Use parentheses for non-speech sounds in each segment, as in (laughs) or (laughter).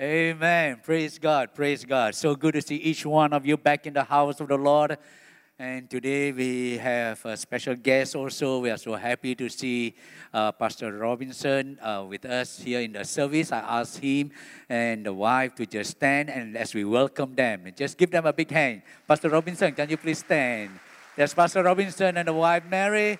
Amen. Praise God. Praise God. So good to see each one of you back in the house of the Lord. And today we have a special guest also. We are so happy to see uh, Pastor Robinson uh, with us here in the service. I asked him and the wife to just stand and as we welcome them, just give them a big hand. Pastor Robinson, can you please stand? There's Pastor Robinson and the wife Mary,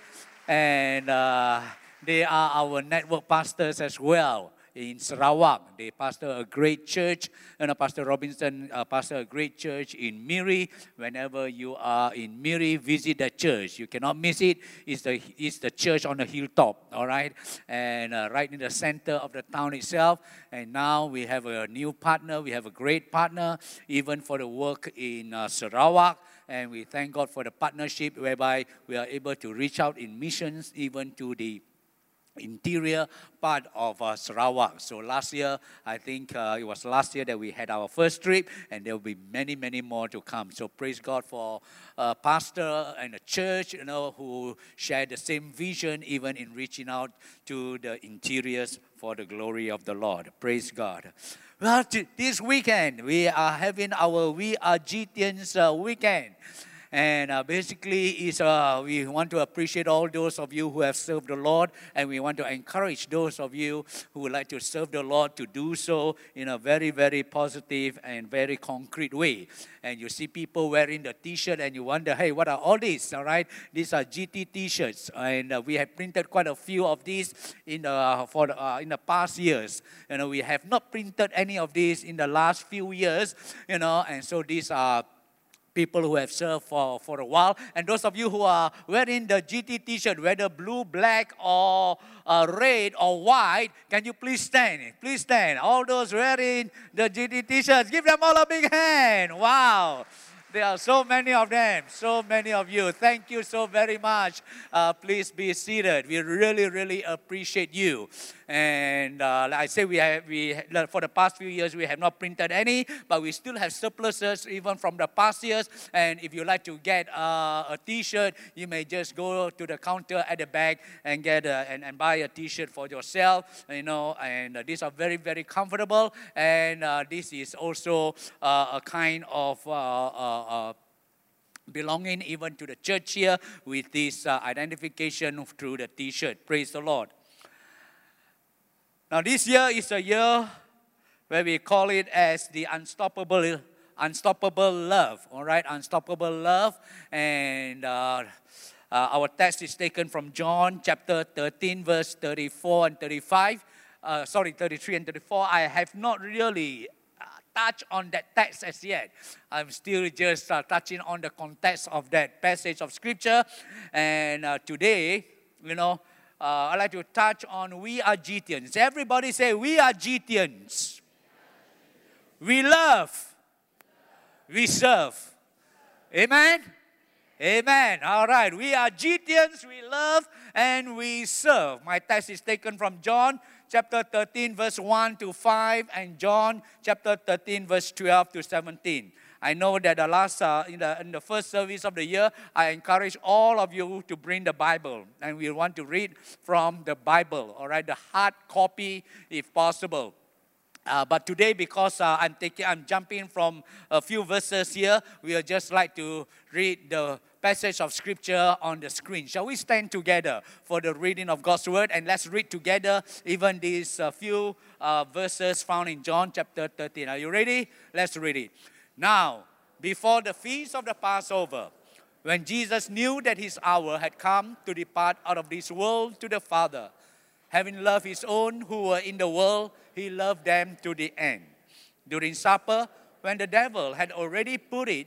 and uh, they are our network pastors as well in Sarawak. They pastor a great church. And Pastor Robinson uh, pastor a great church in Miri. Whenever you are in Miri, visit that church. You cannot miss it. It's the, it's the church on the hilltop, all right? And uh, right in the center of the town itself. And now we have a new partner. We have a great partner, even for the work in uh, Sarawak and we thank God for the partnership whereby we are able to reach out in missions even to the interior part of uh, Sarawak. So last year, I think uh, it was last year that we had our first trip, and there will be many, many more to come. So praise God for a pastor and a church, you know, who share the same vision, even in reaching out to the interiors for the glory of the Lord. Praise God. Well, this weekend we are having our We Are GTians uh, weekend. And uh, basically, is uh, we want to appreciate all those of you who have served the Lord, and we want to encourage those of you who would like to serve the Lord to do so in a very, very positive and very concrete way. And you see people wearing the T-shirt, and you wonder, hey, what are all these? All right, these are GT T-shirts, and uh, we have printed quite a few of these in the for the, uh, in the past years. You know, we have not printed any of these in the last few years. You know, and so these are people who have served for, for a while. And those of you who are wearing the GT t shirt, whether blue, black, or uh, red or white, can you please stand? Please stand. All those wearing the GT t shirts, give them all a big hand. Wow. There are so many of them, so many of you. Thank you so very much. Uh, please be seated. We really, really appreciate you. And uh, like I say, we have we for the past few years we have not printed any, but we still have surpluses even from the past years. And if you like to get uh, a T-shirt, you may just go to the counter at the back and get a, and, and buy a T-shirt for yourself. You know, and uh, these are very, very comfortable. And uh, this is also uh, a kind of uh, belonging even to the church here with this uh, identification through the t shirt. Praise the Lord. Now, this year is a year where we call it as the unstoppable, unstoppable love. All right, unstoppable love. And uh, uh, our text is taken from John chapter 13, verse 34 and 35. Uh, sorry, 33 and 34. I have not really uh, touched on that text as yet. I'm still just uh, touching on the context of that passage of scripture. And uh, today, you know, uh, I'd like to touch on we are GTians. Everybody say, we are GTians. We love. We serve. Amen? Amen. All right. We are GTians. We love and we serve. My text is taken from John chapter 13, verse 1 to 5, and John chapter 13, verse 12 to 17. I know that the last, uh, in, the, in the first service of the year, I encourage all of you to bring the Bible. And we want to read from the Bible, all right, the hard copy if possible. Uh, but today, because uh, I'm taking, I'm jumping from a few verses here, we would just like to read the passage of scripture on the screen. Shall we stand together for the reading of God's word and let's read together even these uh, few uh, verses found in John chapter 13. Are you ready? Let's read it. Now, before the feast of the Passover, when Jesus knew that his hour had come to depart out of this world to the Father, having loved his own who were in the world, he loved them to the end. During supper, when the devil had already put it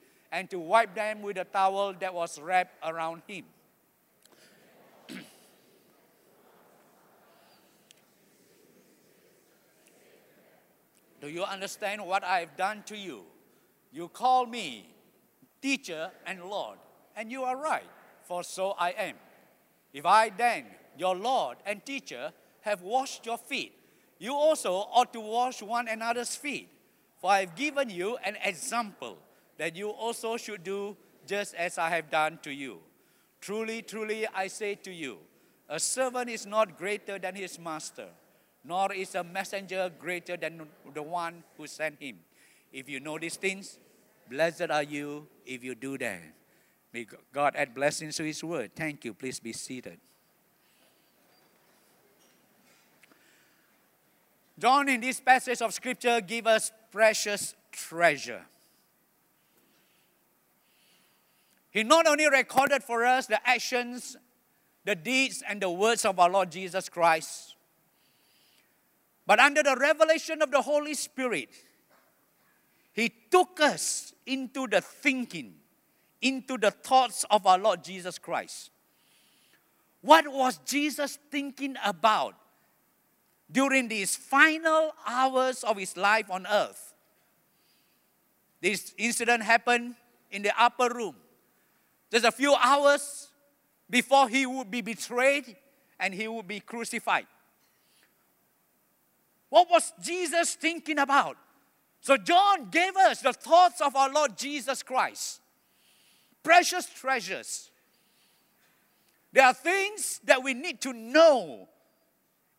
and to wipe them with a towel that was wrapped around him. (clears throat) Do you understand what I have done to you? You call me teacher and Lord, and you are right, for so I am. If I then, your Lord and teacher, have washed your feet, you also ought to wash one another's feet. For I have given you an example that you also should do just as I have done to you. Truly, truly, I say to you, a servant is not greater than his master, nor is a messenger greater than the one who sent him. If you know these things, blessed are you if you do them. May God add blessings to his word. Thank you. Please be seated. John, in this passage of scripture, give us precious treasure. He not only recorded for us the actions, the deeds, and the words of our Lord Jesus Christ, but under the revelation of the Holy Spirit, He took us into the thinking, into the thoughts of our Lord Jesus Christ. What was Jesus thinking about during these final hours of his life on earth? This incident happened in the upper room just a few hours before he would be betrayed and he would be crucified. What was Jesus thinking about? So, John gave us the thoughts of our Lord Jesus Christ. Precious treasures. There are things that we need to know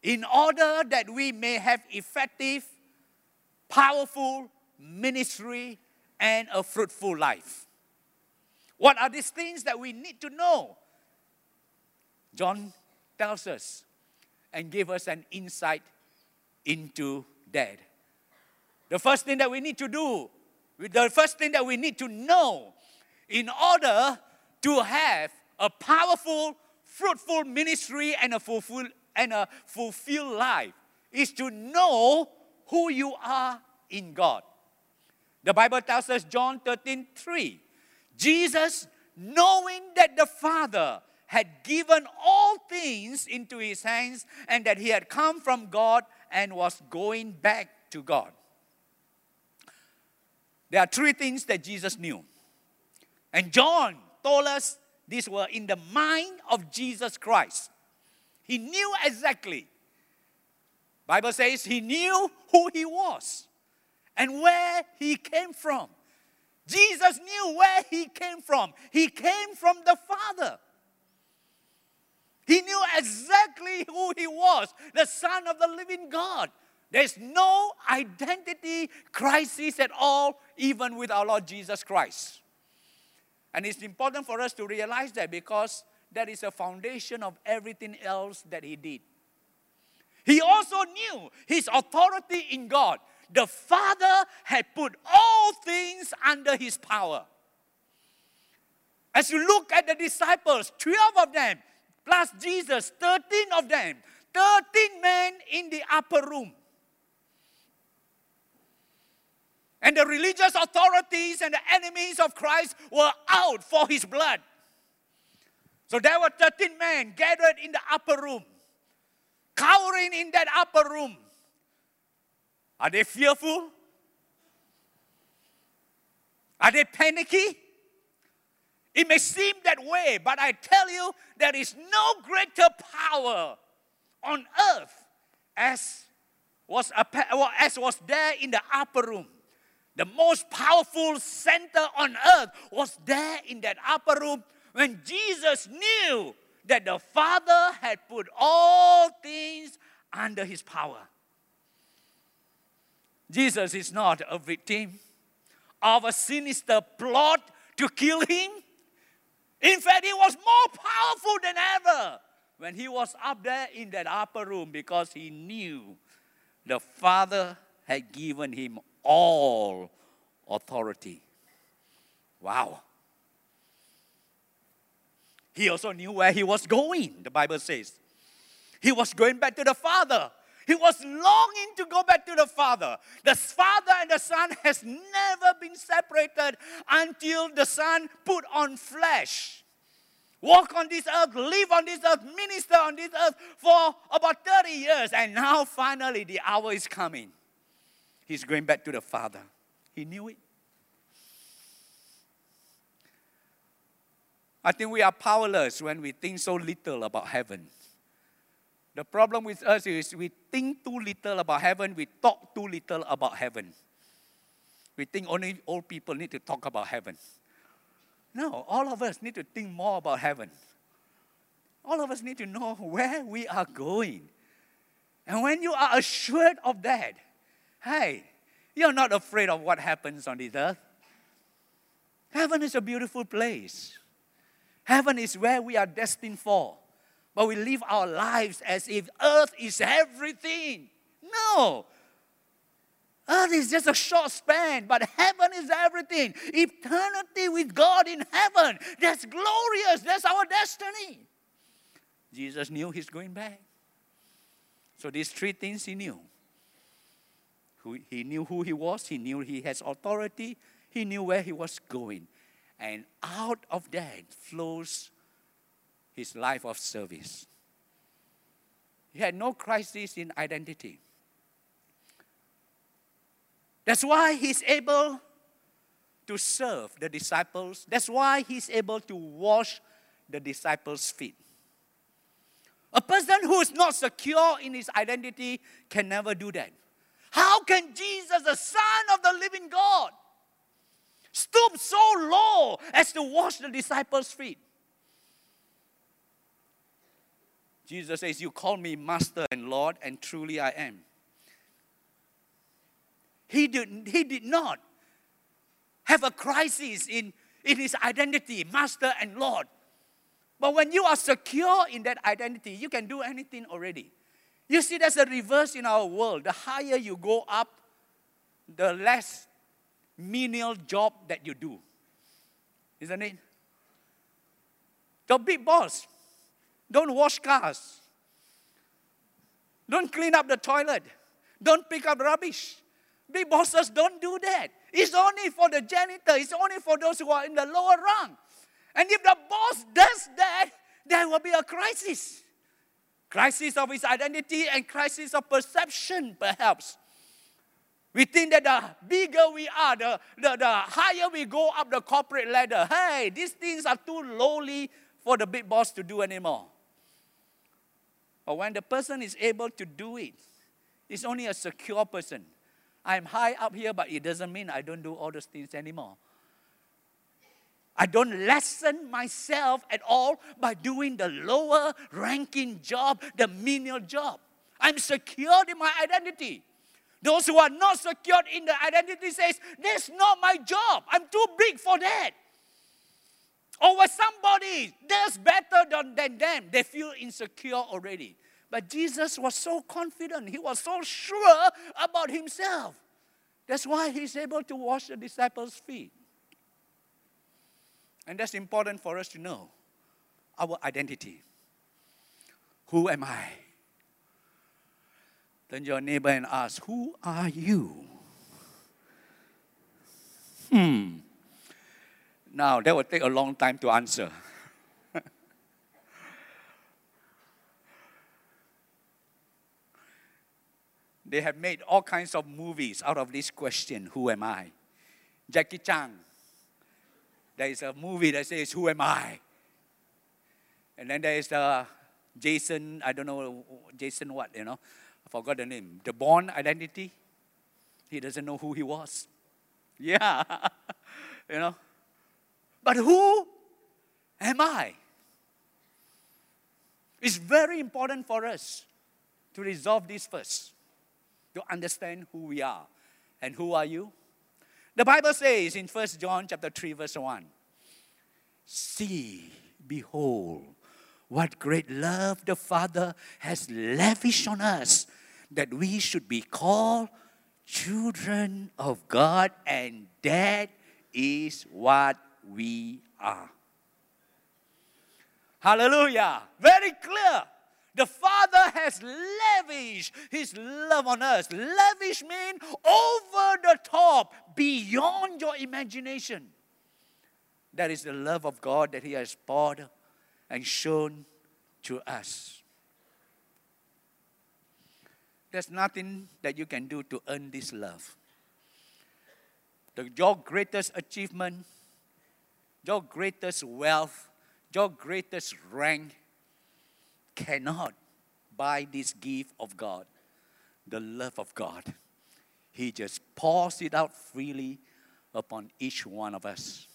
in order that we may have effective, powerful ministry and a fruitful life. What are these things that we need to know? John tells us and give us an insight into that. The first thing that we need to do, the first thing that we need to know in order to have a powerful, fruitful ministry and a fulfilled and a fulfilled life is to know who you are in God. The Bible tells us John 13, 3. Jesus, knowing that the Father had given all things into his hands and that he had come from God and was going back to God. There are three things that Jesus knew. And John told us these were in the mind of Jesus Christ. He knew exactly. Bible says he knew who he was and where he came from. Jesus knew where he came from. He came from the Father. He knew exactly who he was the Son of the living God. There's no identity crisis at all, even with our Lord Jesus Christ. And it's important for us to realize that because that is a foundation of everything else that he did. He also knew his authority in God the Father had put all things under his power. As you look at the disciples, 12 of them, plus Jesus, 13 of them, 13 men in the upper room. And the religious authorities and the enemies of Christ were out for his blood. So there were 13 men gathered in the upper room, cowering in that upper room. Are they fearful? Are they panicky? It may seem that way, but I tell you, there is no greater power on earth as was, as was there in the upper room. The most powerful center on earth was there in that upper room when Jesus knew that the Father had put all things under his power. Jesus is not a victim of a sinister plot to kill him. In fact, he was more powerful than ever when he was up there in that upper room because he knew the Father had given him all authority. Wow. He also knew where he was going, the Bible says. He was going back to the Father. He was longing to go back to the Father. The Father and the Son has never been separated until the Son put on flesh. Walk on this earth, live on this earth, minister on this earth for about 30 years. And now finally the hour is coming. He's going back to the Father. He knew it. I think we are powerless when we think so little about heaven. The problem with us is we think too little about heaven, we talk too little about heaven. We think only old people need to talk about heaven. No, all of us need to think more about heaven. All of us need to know where we are going. And when you are assured of that, hey, you're not afraid of what happens on this earth. Heaven is a beautiful place. Heaven is where we are destined for. But we live our lives as if earth is everything. No. Earth is just a short span, but heaven is everything. Eternity with God in heaven. That's glorious. That's our destiny. Jesus knew he's going back. So these three things he knew. He knew who he was, he knew he has authority, he knew where he was going. And out of that flows his life of service. He had no crisis in identity. That's why he's able to serve the disciples. That's why he's able to wash the disciples' feet. A person who is not secure in his identity can never do that. How can Jesus, the Son of the living God, stoop so low as to wash the disciples' feet? Jesus says, You call me Master and Lord, and truly I am. He did, he did not have a crisis in, in his identity, Master and Lord. But when you are secure in that identity, you can do anything already. You see, there's a reverse in our world. The higher you go up, the less menial job that you do. Isn't it? The big boss don't wash cars. Don't clean up the toilet. Don't pick up rubbish. Big bosses don't do that. It's only for the janitor. It's only for those who are in the lower rung. And if the boss does that, there will be a crisis. Crisis of his identity and crisis of perception, perhaps. We think that the bigger we are, the, the, the higher we go up the corporate ladder. Hey, these things are too lowly for the big boss to do anymore. But when the person is able to do it, it's only a secure person. I'm high up here, but it doesn't mean I don't do all those things anymore. I don't lessen myself at all by doing the lower ranking job, the menial job. I'm secured in my identity. Those who are not secured in the identity says, "That's not my job. I'm too big for that." When somebody does better than, than them, they feel insecure already. But Jesus was so confident. He was so sure about himself. That's why he's able to wash the disciples' feet. And that's important for us to know our identity. Who am I? Turn your neighbor and ask, Who are you? Hmm. Now, that will take a long time to answer. (laughs) they have made all kinds of movies out of this question Who am I? Jackie Chan there is a movie that says, Who am I? And then there is the Jason, I don't know, Jason what, you know, I forgot the name. The Bourne Identity. He doesn't know who he was. (laughs) Yeah, (laughs) you know. But who am I? It's very important for us to resolve this first, to understand who we are. And who are you? The Bible says in 1 John chapter 3 verse 1, See, behold, what great love the Father has lavished on us that we should be called children of God, and that is what we are. Hallelujah. Very clear. The Father has lavished His love on us. Lavish means over the top, beyond your imagination. That is the love of God that He has poured and shown to us. There's nothing that you can do to earn this love. The, your greatest achievement, your greatest wealth, your greatest rank cannot buy this gift of God, the love of God. He just pours it out freely upon each one of us.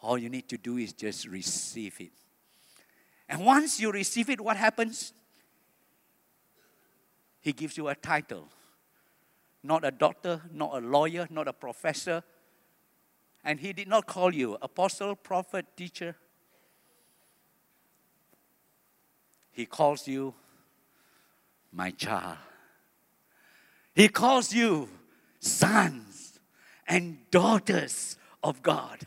All you need to do is just receive it. And once you receive it, what happens? He gives you a title. Not a doctor, not a lawyer, not a professor. And he did not call you apostle, prophet, teacher. He calls you my child. He calls you sons and daughters of God.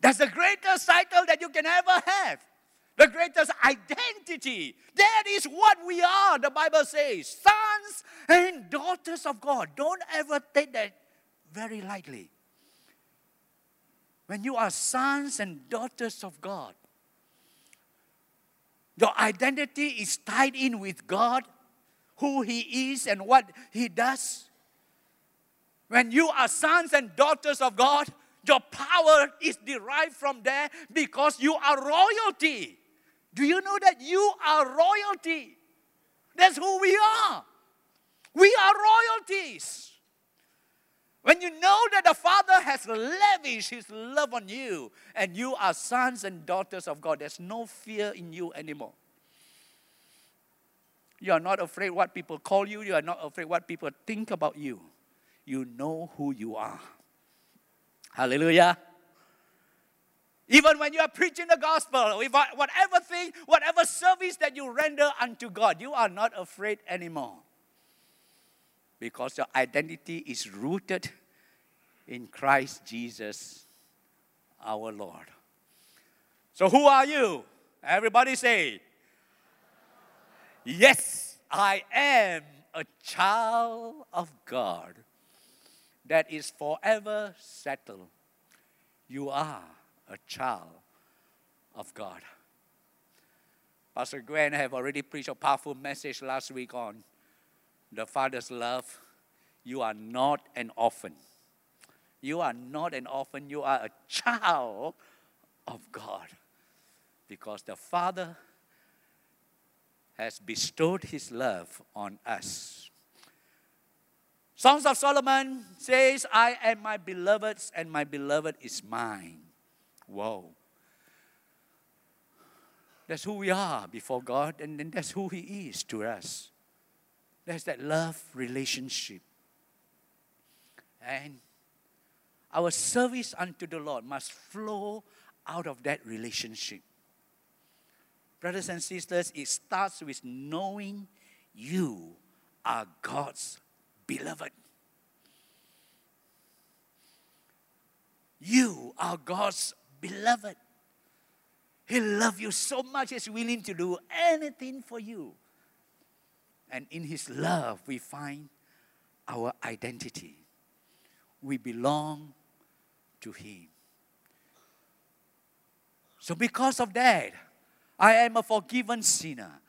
That's the greatest title that you can ever have. The greatest identity. That is what we are, the Bible says. Sons and daughters of God. Don't ever take that very lightly. When you are sons and daughters of God, your identity is tied in with God, who He is and what He does. When you are sons and daughters of God, your power is derived from there because you are royalty. Do you know that you are royalty? That's who we are. We are royalties. When you know that the Father has lavished His love on you and you are sons and daughters of God, there's no fear in you anymore. You are not afraid what people call you, you are not afraid what people think about you. You know who you are. Hallelujah. Even when you are preaching the gospel, whatever thing, whatever service that you render unto God, you are not afraid anymore because your identity is rooted in Christ Jesus our Lord. So, who are you? Everybody say, Yes, I am a child of God that is forever settled. You are a child of God. Pastor Gwen have already preached a powerful message last week on the Father's love, you are not an orphan. You are not an orphan, you are a child of God. Because the Father has bestowed his love on us. Songs of Solomon says, I am my beloved's and my beloved is mine. Whoa. That's who we are before God, and then that's who He is to us. There's that love relationship. And our service unto the Lord must flow out of that relationship. Brothers and sisters, it starts with knowing you are God's beloved. You are God's beloved. He loves you so much, he's willing to do anything for you. And in His love, we find our identity. We belong to Him. So, because of that, I am a forgiven sinner.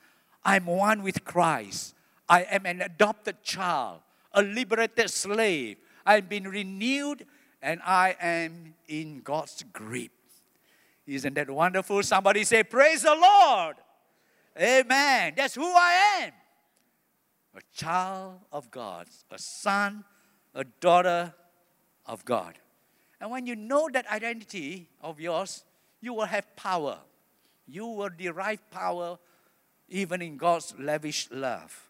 I'm one with Christ. I am an adopted child, a liberated slave. I've been renewed and I am in God's grip. Isn't that wonderful? Somebody say, Praise the Lord. Amen. That's who I am a child of God, a son, a daughter of God. And when you know that identity of yours, you will have power. You will derive power even in God's lavish love,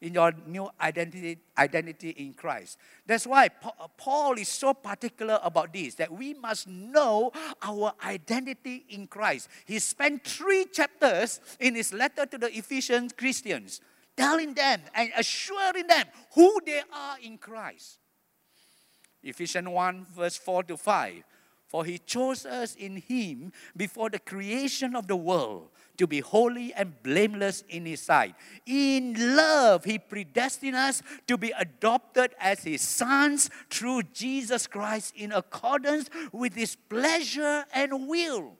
in your new identity, identity in Christ. That's why Paul is so particular about this that we must know our identity in Christ. He spent three chapters in his letter to the Ephesian Christians telling them and assuring them who they are in Christ. Ephesians 1, verse 4 to 5. For he chose us in him before the creation of the world to be holy and blameless in his sight. In love, he predestined us to be adopted as his sons through Jesus Christ in accordance with his pleasure and will.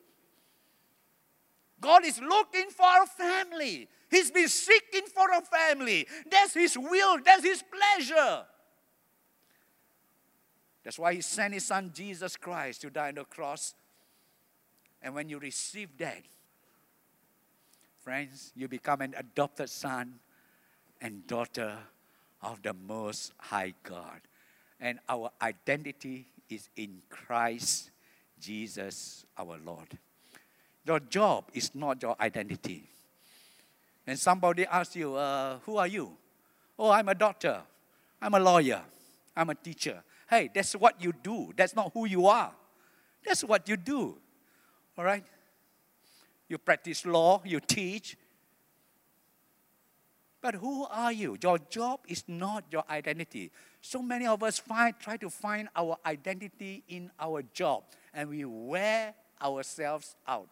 God is looking for a family. He's been seeking for a family. That's His will, that's His pleasure. That's why He sent His Son Jesus Christ to die on the cross And when you receive that, friends, you become an adopted son and daughter of the Most High God. And our identity is in Christ Jesus our Lord. Your job is not your identity. And somebody asks you, uh, Who are you? Oh, I'm a doctor. I'm a lawyer. I'm a teacher. Hey, that's what you do. That's not who you are. That's what you do. All right? You practice law, you teach. But who are you? Your job is not your identity. So many of us find, try to find our identity in our job, and we wear ourselves out.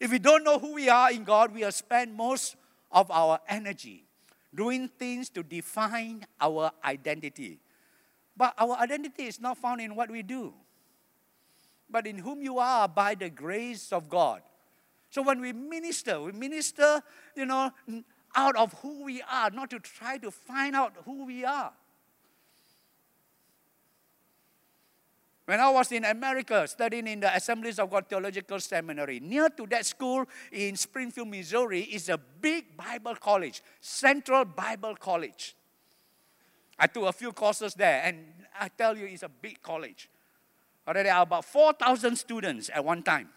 If we don't know who we are in God, we have spent most of our energy doing things to define our identity. But our identity is not found in what we do, but in whom you are by the grace of God. So when we minister, we minister, you know, out of who we are, not to try to find out who we are. When I was in America studying in the Assemblies of God Theological Seminary, near to that school in Springfield, Missouri, is a big Bible college, Central Bible College. I took a few courses there, and I tell you, it's a big college. There are about 4,000 students at one time.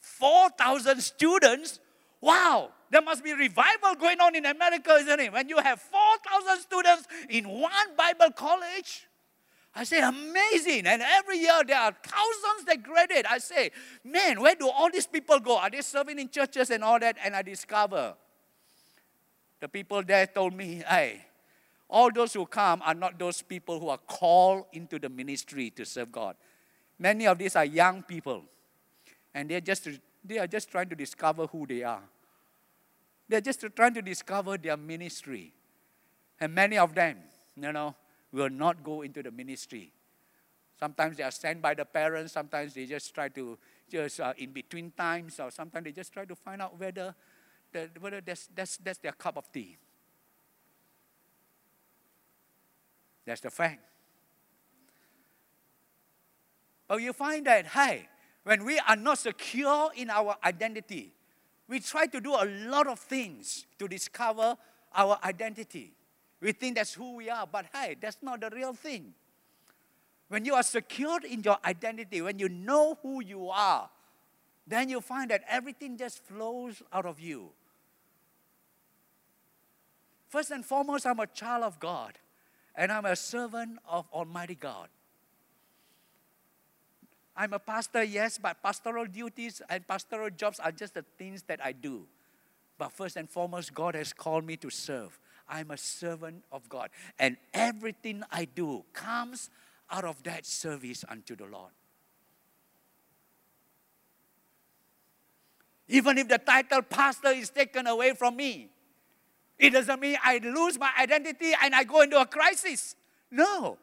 4,000 students? Wow, there must be revival going on in America, isn't it? When you have 4,000 students in one Bible college. I say, amazing. And every year there are thousands that graduate. I say, man, where do all these people go? Are they serving in churches and all that? And I discover the people there told me, hey, all those who come are not those people who are called into the ministry to serve God. Many of these are young people, and they're just, they are just trying to discover who they are. They're just trying to discover their ministry. And many of them, you know, will not go into the ministry. Sometimes they are sent by the parents, sometimes they just try to, just uh, in between times, or sometimes they just try to find out whether, the, whether that's, that's, that's their cup of tea. That's the fact. But you find that, hey, when we are not secure in our identity, we try to do a lot of things to discover our identity. We think that's who we are, but hey, that's not the real thing. When you are secured in your identity, when you know who you are, then you find that everything just flows out of you. First and foremost, I'm a child of God, and I'm a servant of Almighty God. I'm a pastor, yes, but pastoral duties and pastoral jobs are just the things that I do. But first and foremost, God has called me to serve. I'm a servant of God. And everything I do comes out of that service unto the Lord. Even if the title pastor is taken away from me, it doesn't mean I lose my identity and I go into a crisis. No.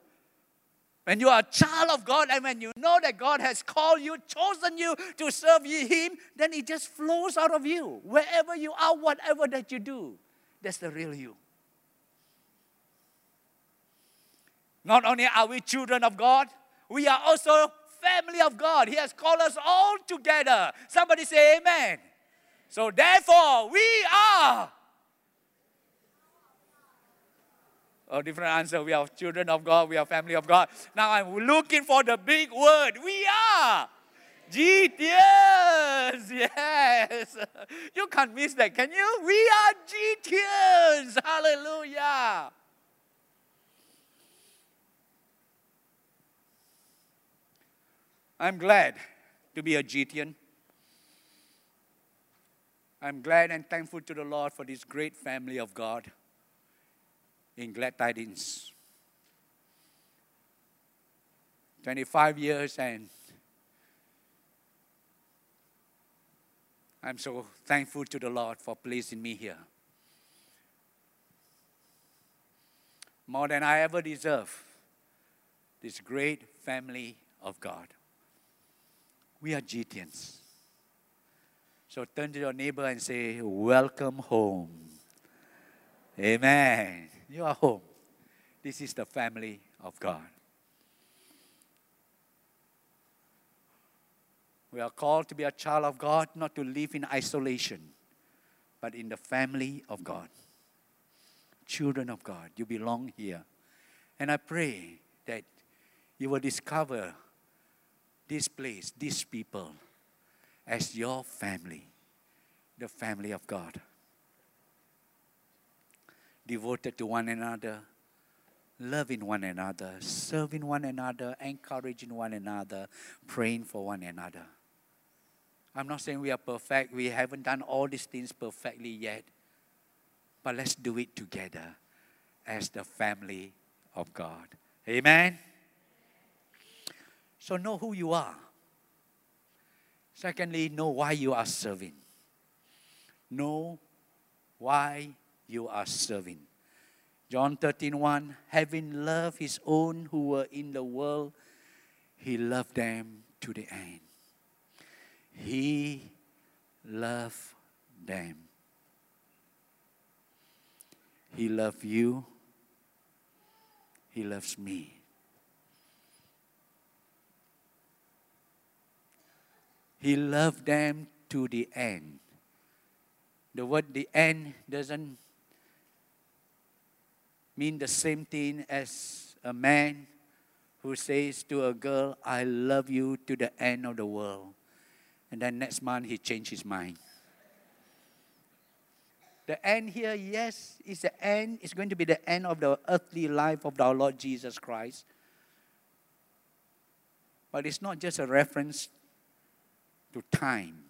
When you are a child of God and when you know that God has called you, chosen you to serve Him, then it just flows out of you. Wherever you are, whatever that you do, that's the real you. Not only are we children of God, we are also family of God. He has called us all together. Somebody say amen. So therefore, we are. A different answer. We are children of God. We are family of God. Now I'm looking for the big word. We are. GTS. (laughs) Yes. You can't miss that, can you? We are GTS. Hallelujah. I'm glad to be a GTian. I'm glad and thankful to the Lord for this great family of God in Glad Tidings. 25 years, and I'm so thankful to the Lord for placing me here. More than I ever deserve, this great family of God. We are GTians. So turn to your neighbor and say, Welcome home. Amen. You are home. This is the family of God. We are called to be a child of God, not to live in isolation, but in the family of God. Children of God, you belong here. And I pray that you will discover this place, these people, as your family, the family of God. Devoted to one another, loving one another, serving one another, encouraging one another, praying for one another. I'm not saying we are perfect. We haven't done all these things perfectly yet. But let's do it together as the family of God. Amen. So know who you are. Secondly, know why you are serving. Know why you are serving. John 13, 1, having loved his own who were in the world, he loved them to the end. He loved them. He loved you. He loves me. He loved them to the end. The word the end doesn't mean the same thing as a man who says to a girl, I love you to the end of the world. And then next month he changed his mind. The end here, yes, is the end. It's going to be the end of the earthly life of our Lord Jesus Christ. But it's not just a reference to time.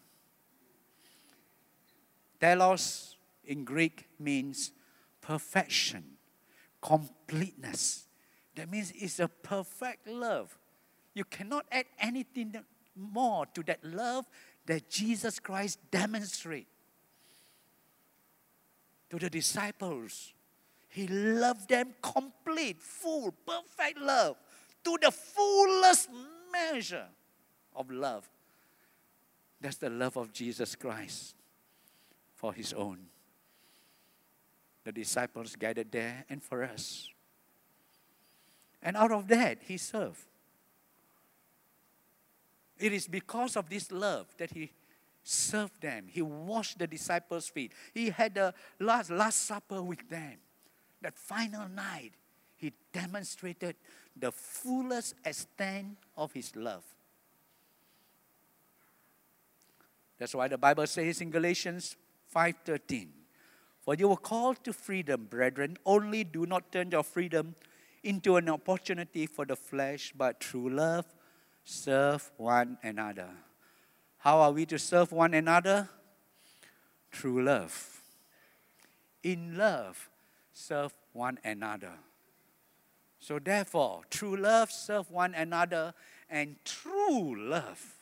Telos in Greek means perfection, completeness. That means it's a perfect love. You cannot add anything more to that love that Jesus Christ demonstrated to the disciples. He loved them complete, full, perfect love, to the fullest measure of love. That's the love of Jesus Christ for his own. The disciples gathered there and for us. And out of that, he served. It is because of this love that he served them. He washed the disciples' feet. He had the last, last supper with them. That final night, he demonstrated the fullest extent of his love. That's why the Bible says in Galatians 5:13, "For you were called to freedom, brethren, only do not turn your freedom into an opportunity for the flesh, but through love serve one another." How are we to serve one another? Through love. In love, serve one another. So, therefore, true love, serve one another, and true love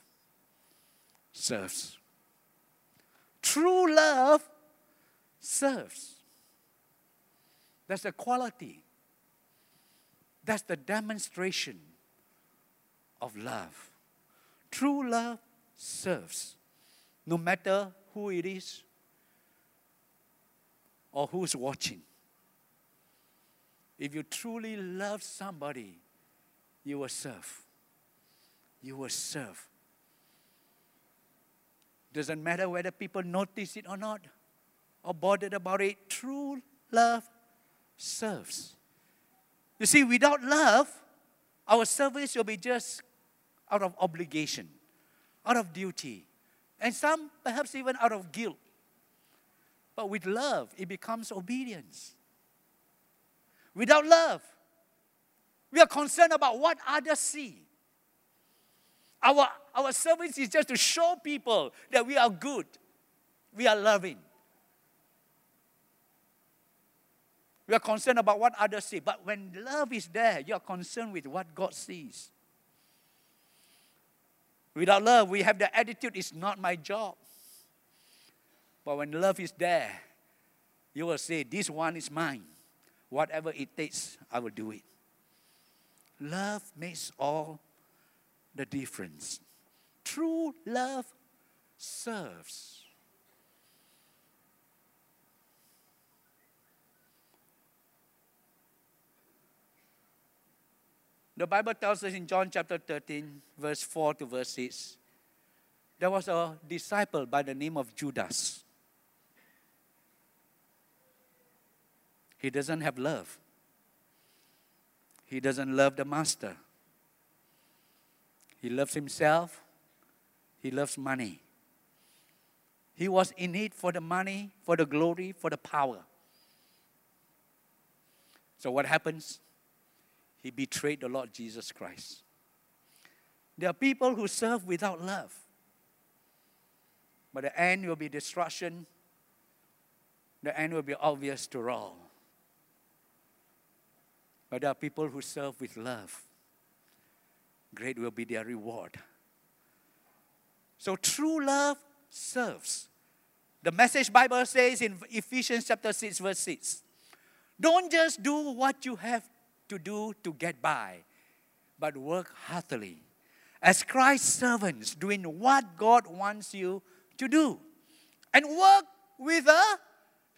serves. True love serves. That's the quality. That's the demonstration of love. True love serves, no matter who it is or who's watching. If you truly love somebody, you will serve. You will serve. Doesn't matter whether people notice it or not or bothered about it. True love serves. You see, without love, our service will be just out of obligation, out of duty, and some perhaps even out of guilt. But with love, it becomes obedience. Without love, we are concerned about what others see. Our, our service is just to show people that we are good, we are loving. We are concerned about what others see. But when love is there, you are concerned with what God sees. Without love, we have the attitude, it's not my job. But when love is there, you will say, This one is mine. Whatever it takes, I will do it. Love makes all the difference. True love serves. The Bible tells us in John chapter 13, verse 4 to verse 6 There was a disciple by the name of Judas. He doesn't have love. He doesn't love the master. He loves himself. He loves money. He was in it for the money, for the glory, for the power. So, what happens? He betrayed the Lord Jesus Christ. There are people who serve without love. But the end will be destruction. The end will be obvious to all. But there are people who serve with love. Great will be their reward. So true love serves. The message Bible says in Ephesians chapter 6, verse 6. Don't just do what you have to do to get by, but work heartily. As Christ's servants, doing what God wants you to do. And work with a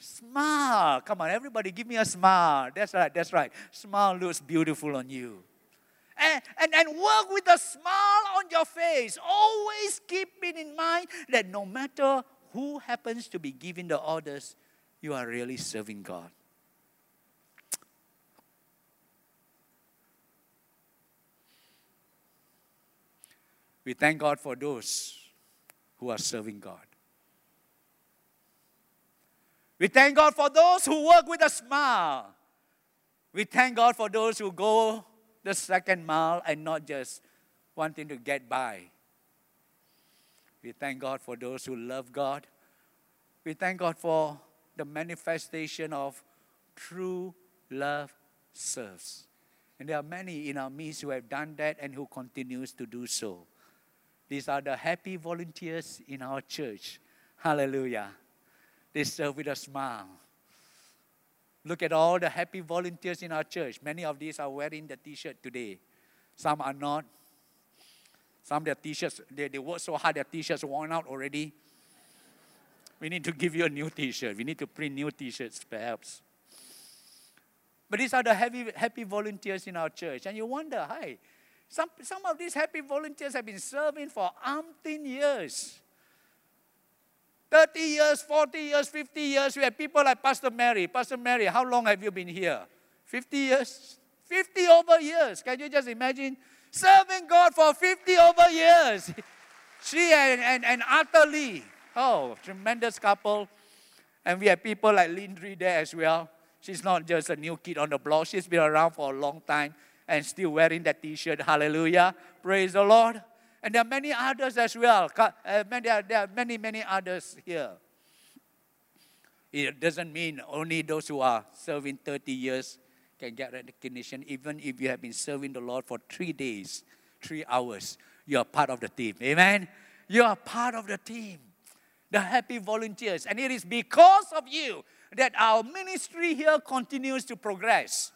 Smile. Come on, everybody, give me a smile. That's right, that's right. Smile looks beautiful on you. And, and, and work with a smile on your face. Always keep it in mind that no matter who happens to be giving the orders, you are really serving God. We thank God for those who are serving God. We thank God for those who work with a smile. We thank God for those who go the second mile and not just wanting to get by. We thank God for those who love God. We thank God for the manifestation of true love serves. And there are many in our midst who have done that and who continues to do so. These are the happy volunteers in our church. Hallelujah. They serve with a smile. Look at all the happy volunteers in our church. Many of these are wearing the t shirt today. Some are not. Some their t shirts, they, they work so hard, their t shirts worn out already. We need to give you a new t shirt. We need to print new t shirts, perhaps. But these are the happy, happy volunteers in our church. And you wonder, hi, some, some of these happy volunteers have been serving for umpteen years. 30 years, 40 years, 50 years. We have people like Pastor Mary. Pastor Mary, how long have you been here? 50 years? 50 over years. Can you just imagine? Serving God for 50 over years. (laughs) she and, and, and Arthur Lee. Oh, tremendous couple. And we have people like Lindri there as well. She's not just a new kid on the block. She's been around for a long time and still wearing that t-shirt. Hallelujah. Praise the Lord. And there are many others as well. Uh, are, there are many, many others here. It doesn't mean only those who are serving 30 years can get recognition. Even if you have been serving the Lord for three days, three hours, you are part of the team. Amen? You are part of the team. The happy volunteers. And it is because of you that our ministry here continues to progress.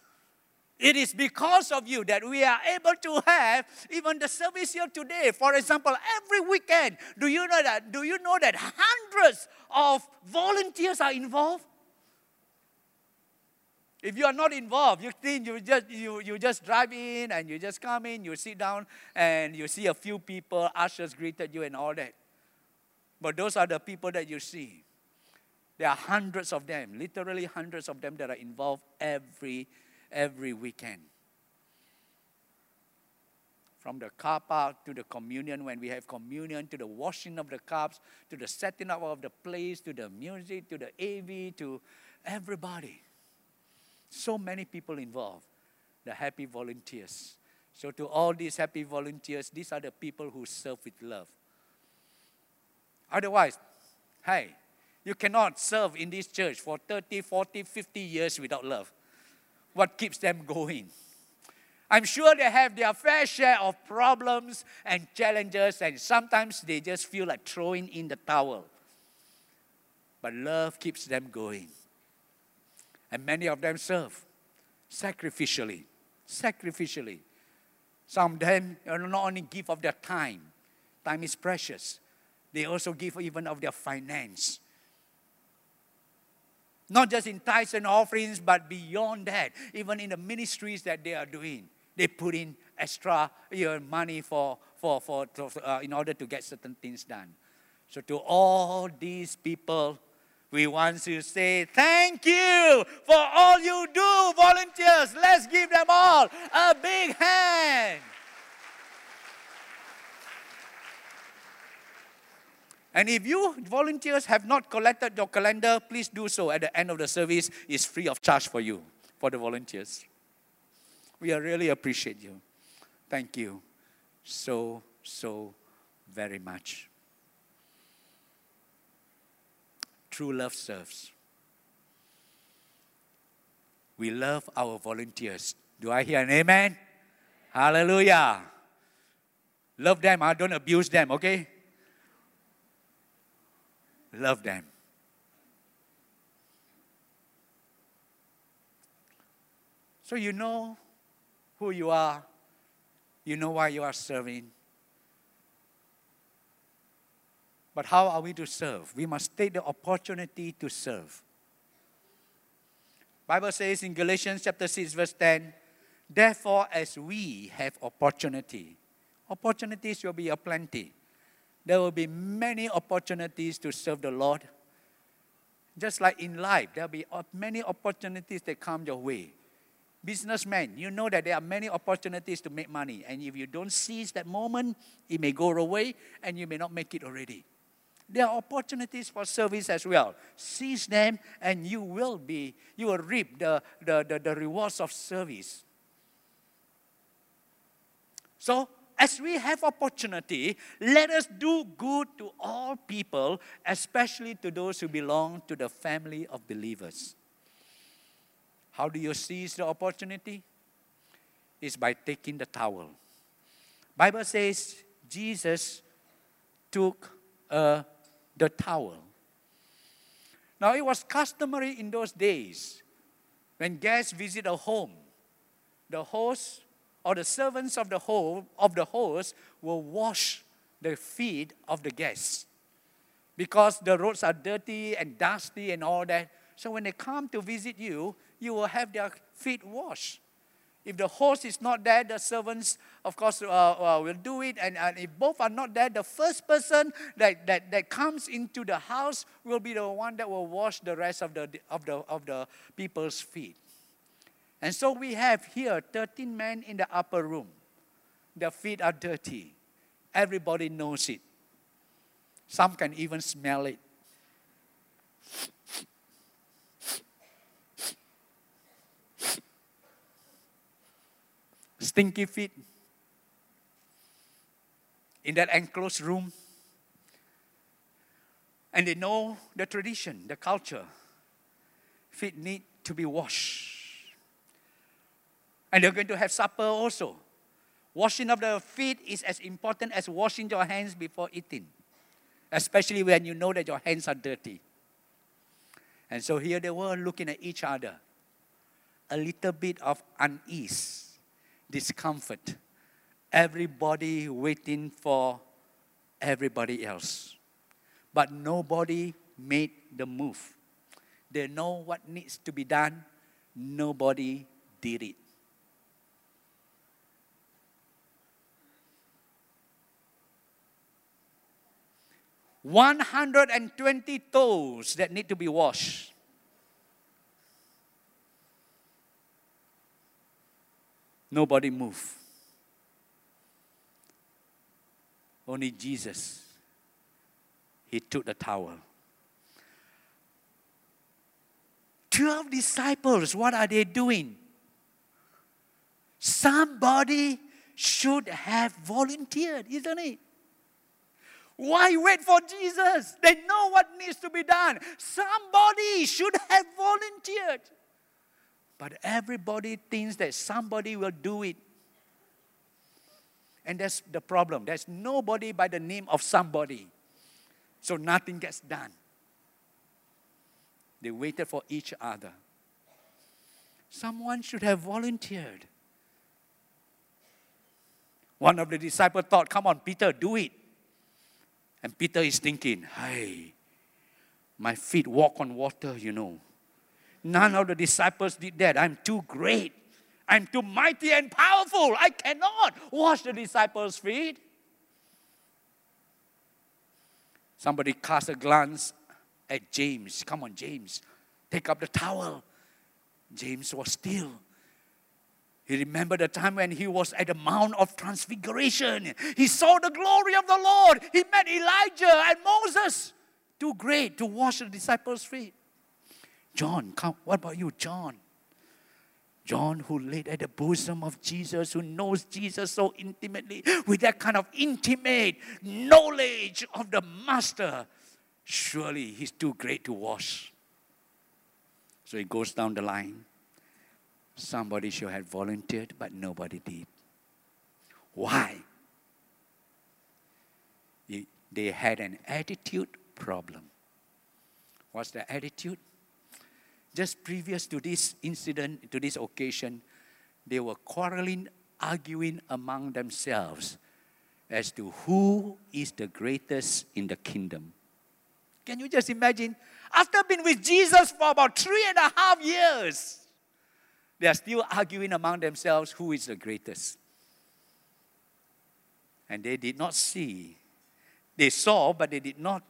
It is because of you that we are able to have even the service here today. For example, every weekend, do you know that? Do you know that hundreds of volunteers are involved? If you are not involved, you think you just you, you just drive in and you just come in, you sit down and you see a few people, ushers greeted you and all that. But those are the people that you see. There are hundreds of them, literally hundreds of them that are involved every every weekend. From the car park to the communion, when we have communion, to the washing of the cups, to the setting up of the place, to the music, to the AV, to everybody. So many people involved. The happy volunteers. So, to all these happy volunteers, these are the people who serve with love. Otherwise, hey, you cannot serve in this church for 30, 40, 50 years without love what keeps them going. I'm sure they have their fair share of problems and challenges, and sometimes they just feel like throwing in the towel. But love keeps them going. And many of them serve sacrificially. Sacrificially. Some of them not only give of their time, time is precious, they also give even of their finance. Not just in tithes and offerings, but beyond that, even in the ministries that they are doing. They put in extra you know, money for, for, for, to, uh, in order to get certain things done. So, to all these people, we want to say thank you for all you do, volunteers. Let's give them all a big hand. And if you volunteers have not collected your calendar, please do so at the end of the service. It's free of charge for you, for the volunteers. We really appreciate you. Thank you so, so very much. True love serves. We love our volunteers. Do I hear an amen? Hallelujah. Love them. I don't abuse them, okay? Love them. So you know who you are, you know why you are serving. But how are we to serve? We must take the opportunity to serve. Bible says in Galatians chapter 6 verse 10, therefore as we have opportunity, opportunities will be aplenty there will be many opportunities to serve the Lord. Just like in life, there will be many opportunities that come your way. Businessmen, you know that there are many opportunities to make money. And if you don't seize that moment, it may go away and you may not make it already. There are opportunities for service as well. Seize them and you will be, you will reap the, the, the, the rewards of service. So as we have opportunity, let us do good to all people, especially to those who belong to the family of believers. How do you seize the opportunity? Is by taking the towel. Bible says Jesus took uh, the towel. Now it was customary in those days when guests visit a home, the host or the servants of the home of the host will wash the feet of the guests because the roads are dirty and dusty and all that. So when they come to visit you, you will have their feet washed. If the host is not there, the servants, of course, uh, uh, will do it. And, and if both are not there, the first person that, that, that comes into the house will be the one that will wash the rest of the, of the, of the people's feet. And so we have here 13 men in the upper room. Their feet are dirty. Everybody knows it. Some can even smell it. Stinky feet in that enclosed room. And they know the tradition, the culture. Feet need to be washed and they're going to have supper also. Washing of the feet is as important as washing your hands before eating, especially when you know that your hands are dirty. And so here they were looking at each other, a little bit of unease, discomfort, everybody waiting for everybody else. But nobody made the move. They know what needs to be done, nobody did it. 120 toes that need to be washed. Nobody move. Only Jesus. He took the towel. Twelve disciples, what are they doing? Somebody should have volunteered, isn't it? Why wait for Jesus? They know what needs to be done. Somebody should have volunteered. But everybody thinks that somebody will do it. And that's the problem. There's nobody by the name of somebody. So nothing gets done. They waited for each other. Someone should have volunteered. One of the disciples thought, Come on, Peter, do it. And Peter is thinking, hey, my feet walk on water, you know. None of the disciples did that. I'm too great. I'm too mighty and powerful. I cannot wash the disciples' feet. Somebody cast a glance at James. Come on, James. Take up the towel. James was still he remembered the time when he was at the Mount of Transfiguration. He saw the glory of the Lord. He met Elijah and Moses. Too great to wash the disciples' feet. John, come, what about you, John? John, who laid at the bosom of Jesus, who knows Jesus so intimately, with that kind of intimate knowledge of the Master, surely he's too great to wash. So he goes down the line. Somebody should have volunteered, but nobody did. Why? They had an attitude problem. What's the attitude? Just previous to this incident, to this occasion, they were quarreling, arguing among themselves as to who is the greatest in the kingdom. Can you just imagine? After being with Jesus for about three and a half years, they are still arguing among themselves who is the greatest. And they did not see. They saw, but they did not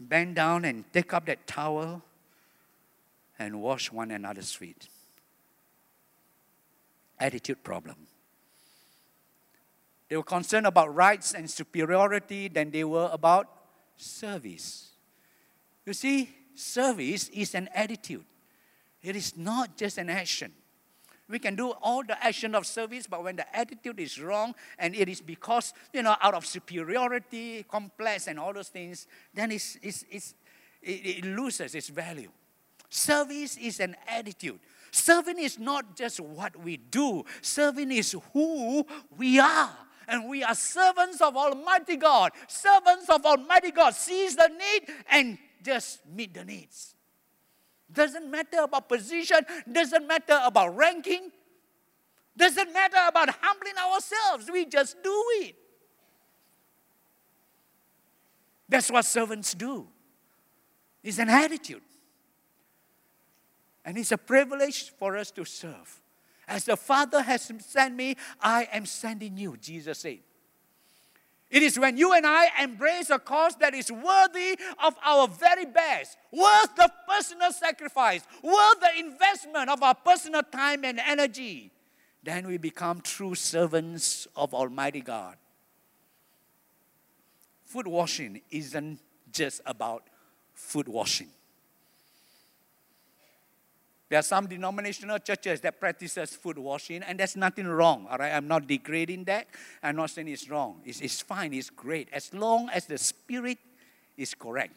bend down and take up that towel and wash one another's feet. Attitude problem. They were concerned about rights and superiority than they were about service. You see, service is an attitude. It is not just an action. We can do all the action of service, but when the attitude is wrong and it is because, you know, out of superiority, complex, and all those things, then it's, it's, it's, it, it loses its value. Service is an attitude. Serving is not just what we do, serving is who we are. And we are servants of Almighty God. Servants of Almighty God sees the need and just meet the needs. Doesn't matter about position, doesn't matter about ranking, doesn't matter about humbling ourselves. We just do it. That's what servants do. It's an attitude. And it's a privilege for us to serve. As the Father has sent me, I am sending you, Jesus said. It is when you and I embrace a cause that is worthy of our very best, worth the personal sacrifice, worth the investment of our personal time and energy, then we become true servants of Almighty God. Foot washing isn't just about foot washing. There are some denominational churches that practices foot washing, and there's nothing wrong. All right, I'm not degrading that. I'm not saying it's wrong. It's, it's fine. It's great as long as the spirit is correct.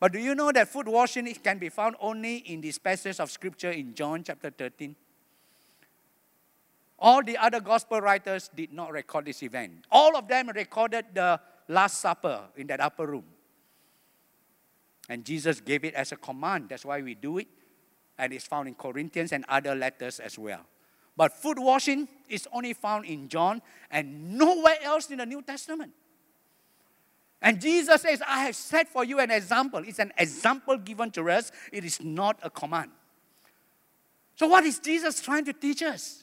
But do you know that foot washing can be found only in this passage of scripture in John chapter 13? All the other gospel writers did not record this event. All of them recorded the Last Supper in that upper room. And Jesus gave it as a command. That's why we do it and it's found in Corinthians and other letters as well. But foot washing is only found in John and nowhere else in the New Testament. And Jesus says, I have set for you an example. It's an example given to us, it is not a command. So, what is Jesus trying to teach us?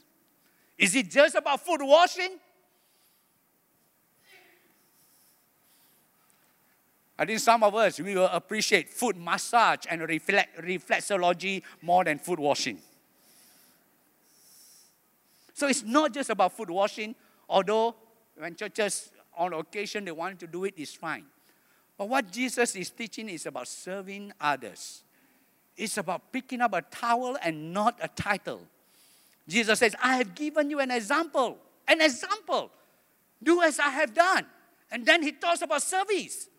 Is it just about foot washing? I think some of us, we will appreciate foot massage and reflexology more than foot washing. So it's not just about foot washing, although when churches on occasion they want to do it, it's fine. But what Jesus is teaching is about serving others. It's about picking up a towel and not a title. Jesus says, I have given you an example. An example. Do as I have done. And then he talks about service.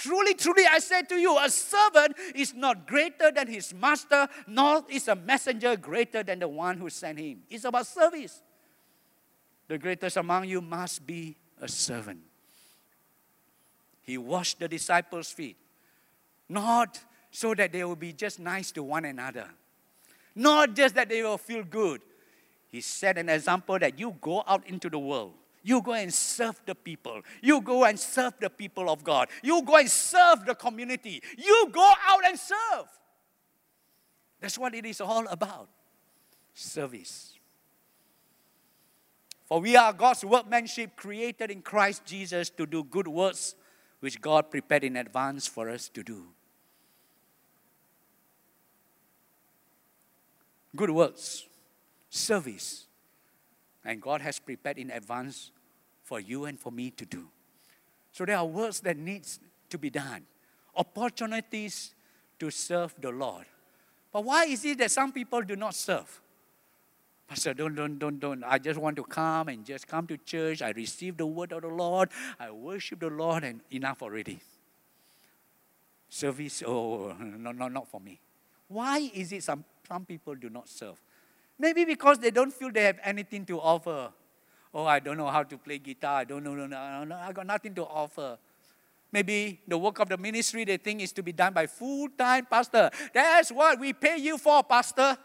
Truly, truly, I say to you, a servant is not greater than his master, nor is a messenger greater than the one who sent him. It's about service. The greatest among you must be a servant. He washed the disciples' feet, not so that they will be just nice to one another, not just that they will feel good. He set an example that you go out into the world you go and serve the people. You go and serve the people of God. You go and serve the community. You go out and serve. That's what it is all about service. For we are God's workmanship created in Christ Jesus to do good works which God prepared in advance for us to do. Good works, service, and God has prepared in advance for you and for me to do. So there are works that needs to be done, opportunities to serve the Lord. But why is it that some people do not serve? Pastor, don't, don't, don't, don't. I just want to come and just come to church. I receive the word of the Lord. I worship the Lord, and enough already. Service, oh, no, no, not for me. Why is it some, some people do not serve? Maybe because they don't feel they have anything to offer. Oh, I don't know how to play guitar. I don't know, no, no, no, I got nothing to offer. Maybe the work of the ministry they think is to be done by full time pastor. That's what we pay you for, pastor.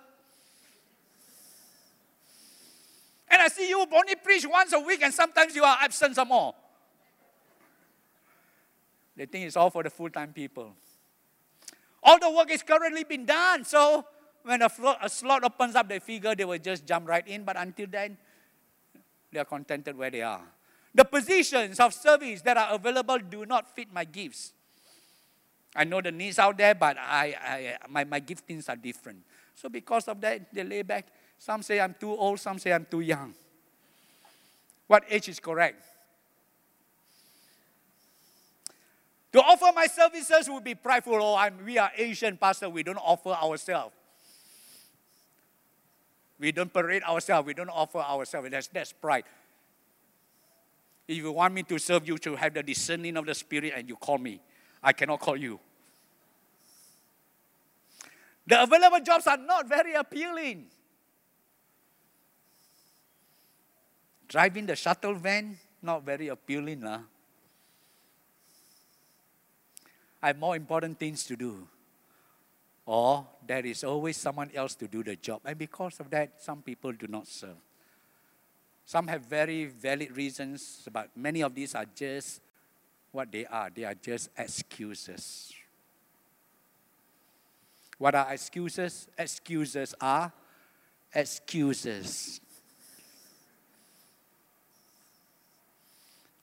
And I see you only preach once a week, and sometimes you are absent some more. They think it's all for the full time people. All the work is currently being done. So when a, slot, a slot opens up, they figure they will just jump right in. But until then, they are contented where they are. The positions of service that are available do not fit my gifts. I know the needs out there, but I, I, my, my giftings are different. So because of that, they lay back some say I'm too old, some say I'm too young. What age is correct? To offer my services would be prideful. Oh, I'm, we are Asian, Pastor. We don't offer ourselves. We don't parade ourselves. We don't offer ourselves. That's, that's pride. If you want me to serve you, to have the discerning of the Spirit and you call me. I cannot call you. The available jobs are not very appealing. Driving the shuttle van, not very appealing. Lah. I have more important things to do. Or there is always someone else to do the job. And because of that, some people do not serve. Some have very valid reasons, but many of these are just what they are. They are just excuses. What are excuses? Excuses are excuses.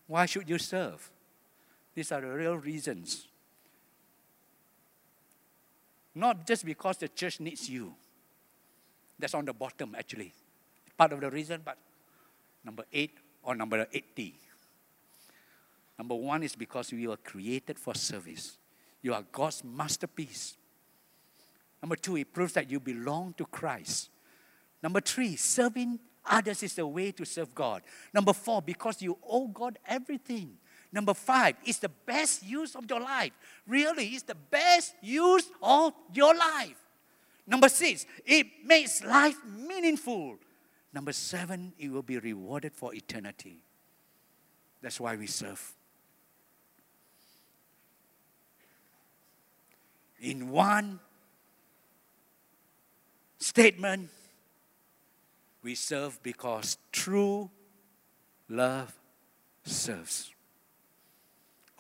Why should you serve? These are the real reasons. Not just because the church needs you. That's on the bottom, actually. Part of the reason, but number eight or number 80. Number one is because we were created for service. You are God's masterpiece. Number two, it proves that you belong to Christ. Number three, serving Others is the way to serve God. Number four, because you owe God everything. Number five, it's the best use of your life. Really, it's the best use of your life. Number six, it makes life meaningful. Number seven, it will be rewarded for eternity. That's why we serve. In one statement, we serve because true love serves.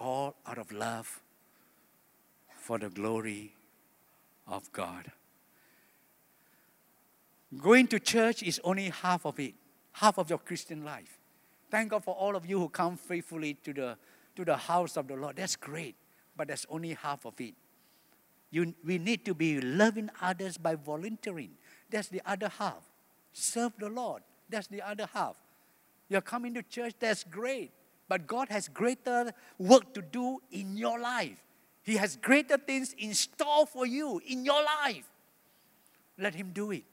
All out of love for the glory of God. Going to church is only half of it, half of your Christian life. Thank God for all of you who come faithfully to the, to the house of the Lord. That's great, but that's only half of it. You, we need to be loving others by volunteering. That's the other half. Serve the Lord. That's the other half. You're coming to church, that's great. But God has greater work to do in your life. He has greater things in store for you in your life. Let Him do it.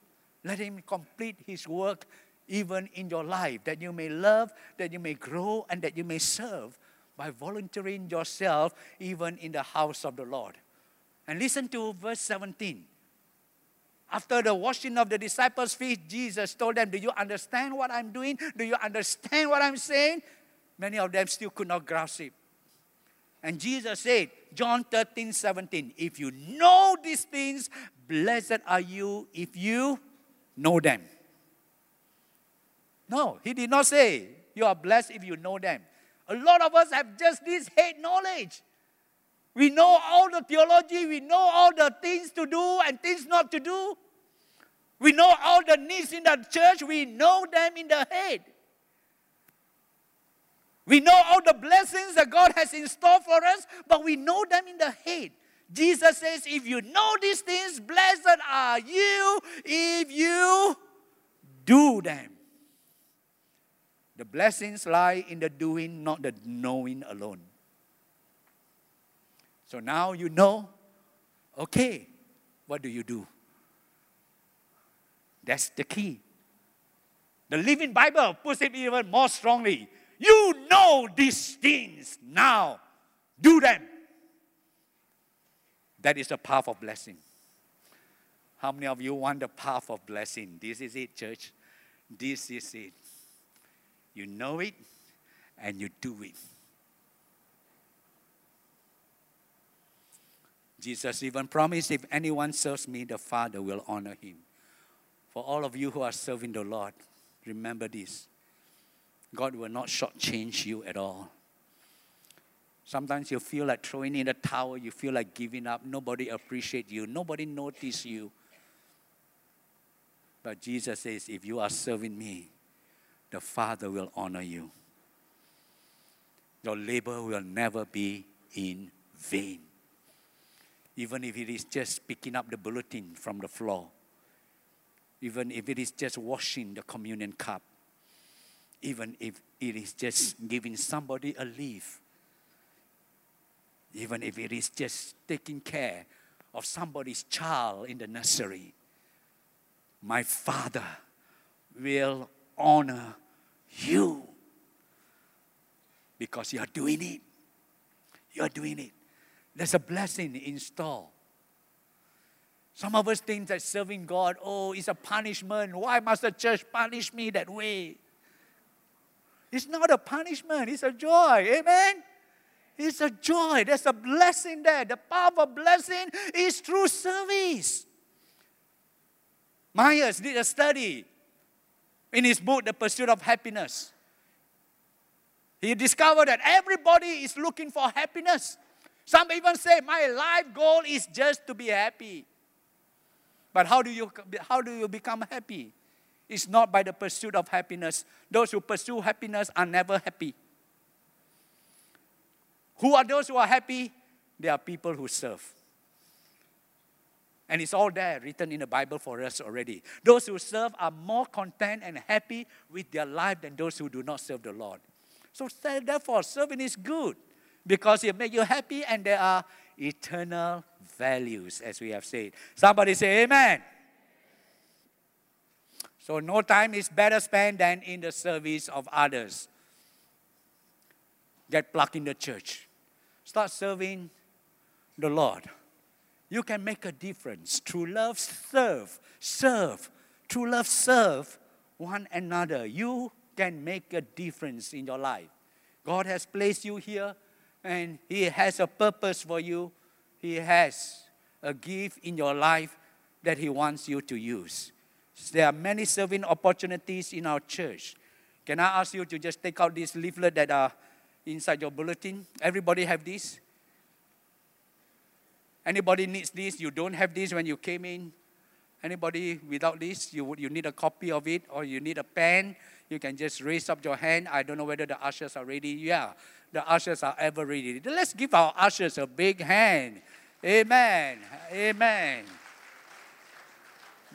Let Him complete His work even in your life, that you may love, that you may grow, and that you may serve by volunteering yourself even in the house of the Lord. And listen to verse 17. After the washing of the disciples' feet, Jesus told them, Do you understand what I'm doing? Do you understand what I'm saying? Many of them still could not grasp it. And Jesus said, John 13, 17, If you know these things, blessed are you if you know them. No, he did not say, You are blessed if you know them. A lot of us have just this hate knowledge. We know all the theology, we know all the things to do and things not to do. We know all the needs in the church, we know them in the head. We know all the blessings that God has in store for us, but we know them in the head. Jesus says, if you know these things, blessed are you if you do them. The blessings lie in the doing, not the knowing alone. So now you know, okay, what do you do? That's the key. The Living Bible puts it even more strongly. You know these things now, do them. That is the path of blessing. How many of you want the path of blessing? This is it, church. This is it. You know it and you do it. Jesus even promised if anyone serves me, the Father will honor him. For all of you who are serving the Lord, remember this God will not shortchange you at all. Sometimes you feel like throwing in the towel, you feel like giving up, nobody appreciate you, nobody notice you. But Jesus says, if you are serving me, the Father will honor you. Your labor will never be in vain. Even if it is just picking up the bulletin from the floor, even if it is just washing the communion cup, even if it is just giving somebody a leaf, even if it is just taking care of somebody's child in the nursery, my Father will honor you because you are doing it. You are doing it. There's a blessing in store. Some of us think that serving God, oh, it's a punishment. Why must the church punish me that way? It's not a punishment, it's a joy. Amen? It's a joy. There's a blessing there. The power of blessing is through service. Myers did a study in his book, The Pursuit of Happiness. He discovered that everybody is looking for happiness. Some even say, My life goal is just to be happy. But how do you, how do you become happy? It's not by the pursuit of happiness. Those who pursue happiness are never happy. Who are those who are happy? They are people who serve. And it's all there written in the Bible for us already. Those who serve are more content and happy with their life than those who do not serve the Lord. So, therefore, serving is good because it makes you happy and there are eternal values, as we have said. Somebody say, Amen. So, no time is better spent than in the service of others. Get plugged in the church. Start serving the Lord you can make a difference. True love, serve, serve. True love, serve one another. You can make a difference in your life. God has placed you here and He has a purpose for you. He has a gift in your life that He wants you to use. There are many serving opportunities in our church. Can I ask you to just take out this leaflet that are inside your bulletin? Everybody have this? Anybody needs this? You don't have this when you came in. Anybody without this? You, you need a copy of it or you need a pen. You can just raise up your hand. I don't know whether the ushers are ready. Yeah, the ushers are ever ready. Let's give our ushers a big hand. Amen. Amen.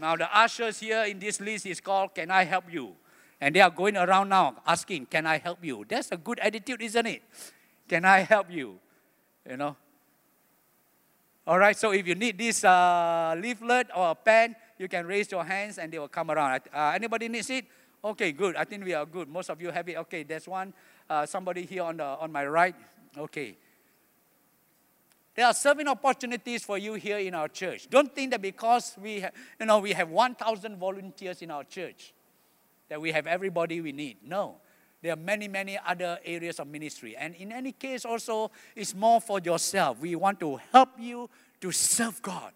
Now, the ushers here in this list is called Can I Help You? And they are going around now asking, Can I help you? That's a good attitude, isn't it? Can I help you? You know, all right, so if you need this uh, leaflet or a pen, you can raise your hands and they will come around. Uh, anybody needs it? Okay, good. I think we are good. Most of you have it. Okay, there's one. Uh, somebody here on, the, on my right. Okay. There are serving opportunities for you here in our church. Don't think that because we, you know, we have 1,000 volunteers in our church, that we have everybody we need. No. There are many, many other areas of ministry. And in any case, also, it's more for yourself. We want to help you to serve God,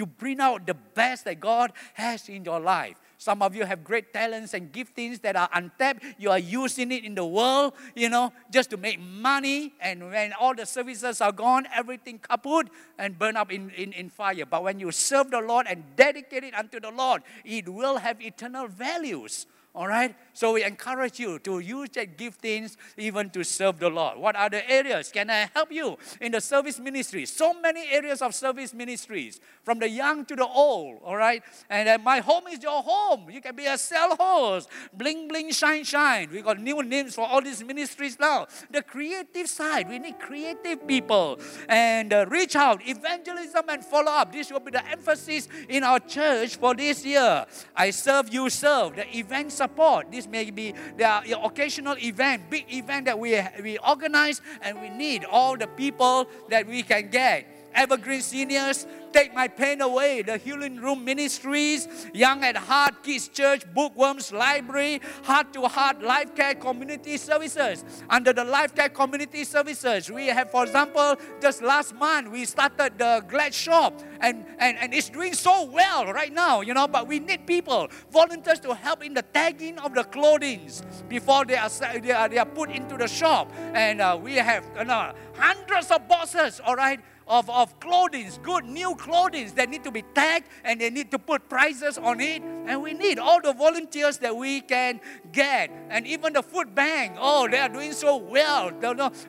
to bring out the best that God has in your life. Some of you have great talents and giftings that are untapped. You are using it in the world, you know, just to make money. And when all the services are gone, everything kaput and burn up in, in, in fire. But when you serve the Lord and dedicate it unto the Lord, it will have eternal values All right? So we encourage you to use that giftings even to serve the Lord. What other areas can I help you in the service ministry? So many areas of service ministries, from the young to the old. All right? And uh, my home is your home. You can be a cell host, bling, bling, shine, shine. We got new names for all these ministries now. The creative side, we need creative people. And uh, reach out, evangelism, and follow up. This will be the emphasis in our church for this year. I serve, you serve. The event support. This may be the occasional event, big event that we, we organize, and we need all the people that we can get. Evergreen Seniors, Take My Pain Away, the Healing Room Ministries, Young at Heart Kids Church, Bookworms Library, Heart to Heart Life Care Community Services. Under the Life Care Community Services, we have, for example, just last month, we started the Glad Shop, and, and, and it's doing so well right now, you know, but we need people, volunteers to help in the tagging of the clothing before they are, they are, they are put into the shop. And uh, we have you know, hundreds of boxes, all right? Of, of clothing, good new clothing that need to be tagged and they need to put prices on it. And we need all the volunteers that we can get. And even the food bank, oh, they are doing so well.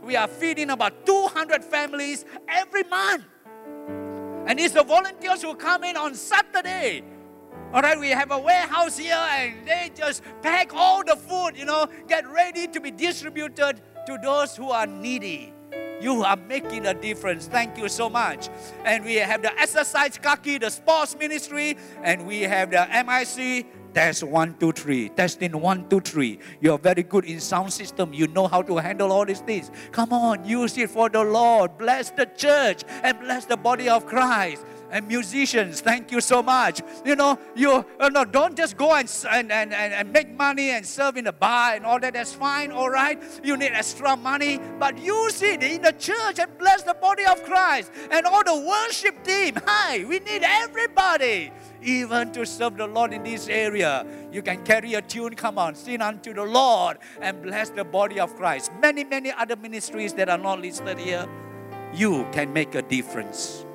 We are feeding about 200 families every month. And it's the volunteers who come in on Saturday. All right, we have a warehouse here and they just pack all the food, you know, get ready to be distributed to those who are needy. You are making a difference. Thank you so much. And we have the exercise kaki, the sports ministry, and we have the MIC. Test one, two, three. Testing one, two, three. You're very good in sound system. You know how to handle all these things. Come on, use it for the Lord. Bless the church and bless the body of Christ and musicians, thank you so much. You know, you, you know, don't just go and, and, and, and make money and serve in the bar and all that. That's fine, all right. You need extra money, but use it in the church and bless the body of Christ. And all the worship team, hi, we need everybody even to serve the Lord in this area. You can carry a tune, come on, sing unto the Lord and bless the body of Christ. Many, many other ministries that are not listed here. You can make a difference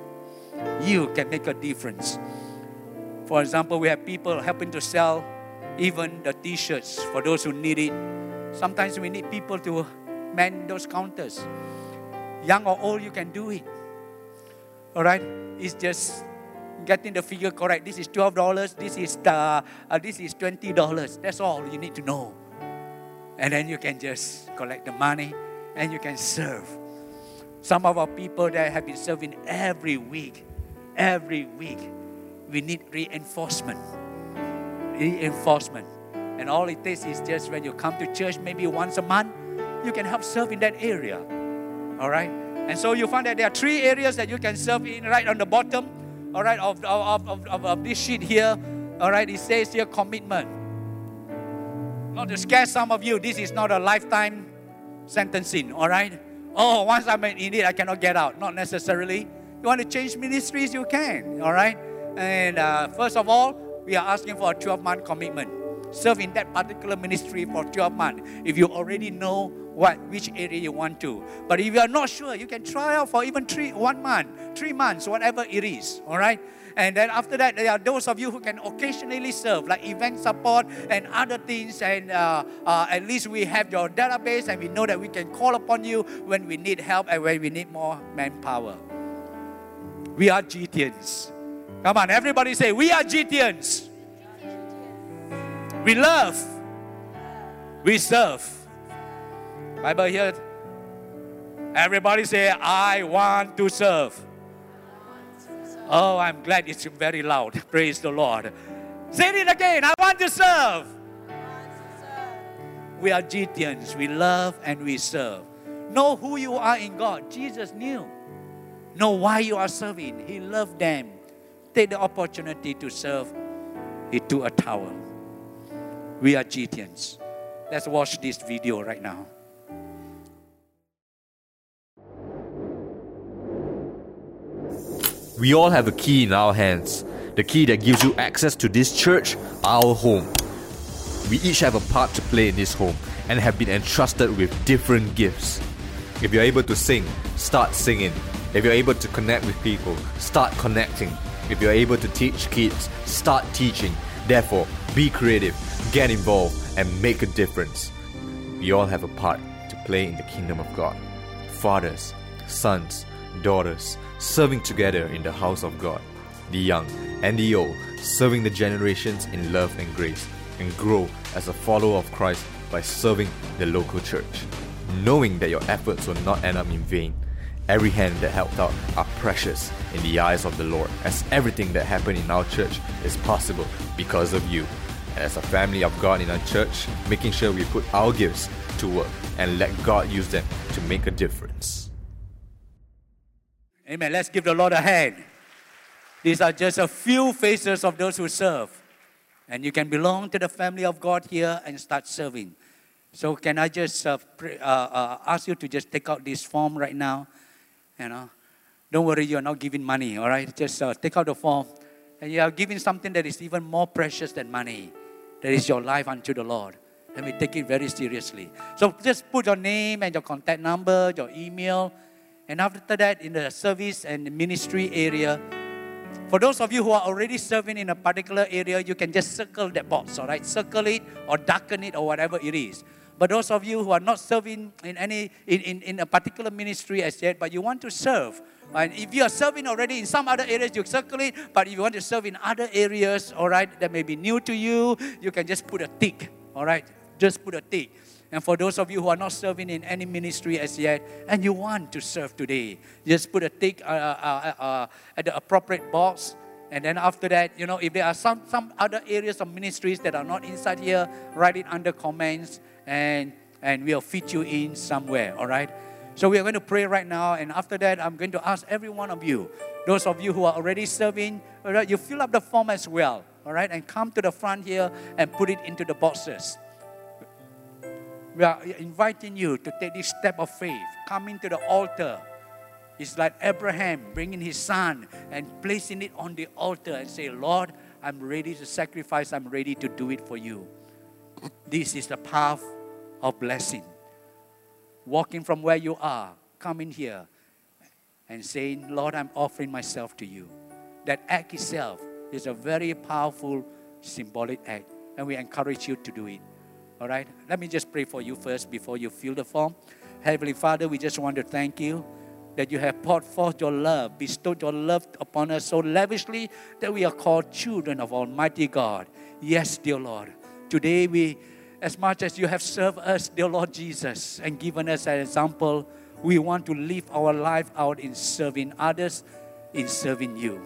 you can make a difference. For example, we have people helping to sell even the t shirts for those who need it. Sometimes we need people to man those counters. Young or old, you can do it. All right? It's just getting the figure correct. This is $12, this is, the, uh, this is $20. That's all you need to know. And then you can just collect the money and you can serve. Some of our people that have been serving every week, every week. We need reinforcement. Reinforcement. And all it takes is just when you come to church, maybe once a month, you can help serve in that area. All right? And so you find that there are three areas that you can serve in right on the bottom, all right, of, of, of, of, of this sheet here. All right, it says here commitment. Not to scare some of you, this is not a lifetime sentencing, all right? Oh, once I'm in it, I cannot get out. Not necessarily. You want to change ministries, you can, all right? And uh, first of all, we are asking for a 12 month commitment. Serve in that particular ministry for 12 months. If you already know what which area you want to. But if you are not sure, you can try out for even three, one month, three months, whatever it is. All right. And then after that, there are those of you who can occasionally serve, like event support and other things. And uh, uh, at least we have your database, and we know that we can call upon you when we need help and when we need more manpower. We are GTians. Come on, everybody say, We are GTians. We love. We serve. Bible here. Everybody say, I want to serve. Oh, I'm glad it's very loud. (laughs) Praise the Lord. Say it again. I want to serve. We are GTians. We love and we serve. Know who you are in God. Jesus knew know why you are serving. He loved them. Take the opportunity to serve. He took a towel. We are GTians. Let's watch this video right now. We all have a key in our hands. The key that gives you access to this church, our home. We each have a part to play in this home and have been entrusted with different gifts. If you're able to sing, start singing. If you're able to connect with people, start connecting. If you're able to teach kids, start teaching. Therefore, be creative, get involved and make a difference. We all have a part to play in the kingdom of God. Fathers, sons, daughters, serving together in the house of God. The young and the old, serving the generations in love and grace, and grow as a follower of Christ by serving the local church. Knowing that your efforts will not end up in vain. Every hand that helped out are precious in the eyes of the Lord, as everything that happened in our church is possible because of you. And as a family of God in our church, making sure we put our gifts to work and let God use them to make a difference. Amen. Let's give the Lord a hand. These are just a few faces of those who serve. And you can belong to the family of God here and start serving. So, can I just uh, pray, uh, uh, ask you to just take out this form right now? You know, don't worry, you're not giving money, all right? Just uh, take out the form. And you are giving something that is even more precious than money. That is your life unto the Lord. Let me take it very seriously. So, just put your name and your contact number, your email. And after that, in the service and ministry area, for those of you who are already serving in a particular area, you can just circle that box, all right? Circle it or darken it or whatever it is. But those of you who are not serving in any in, in, in a particular ministry as yet, but you want to serve, and if you are serving already in some other areas, you circle it. But if you want to serve in other areas, all right, that may be new to you, you can just put a tick, all right? Just put a tick. And for those of you who are not serving in any ministry as yet, and you want to serve today, just put a tick uh, uh, uh, uh, at the appropriate box. And then after that, you know, if there are some, some other areas of ministries that are not inside here, write it under comments and, and we'll fit you in somewhere, all right? So we are going to pray right now. And after that, I'm going to ask every one of you, those of you who are already serving, all right, you fill up the form as well, all right? And come to the front here and put it into the boxes we are inviting you to take this step of faith, coming to the altar. It's like Abraham bringing his son and placing it on the altar and say, Lord, I'm ready to sacrifice, I'm ready to do it for you. This is the path of blessing. Walking from where you are, coming here and saying, Lord, I'm offering myself to you. That act itself is a very powerful symbolic act, and we encourage you to do it. All right? Let me just pray for you first before you fill the form. Heavenly Father, we just want to thank you that you have poured forth your love, bestowed your love upon us so lavishly that we are called children of Almighty God. Yes, dear Lord. Today, we, as much as you have served us, dear Lord Jesus, and given us an example, we want to live our life out in serving others, in serving you.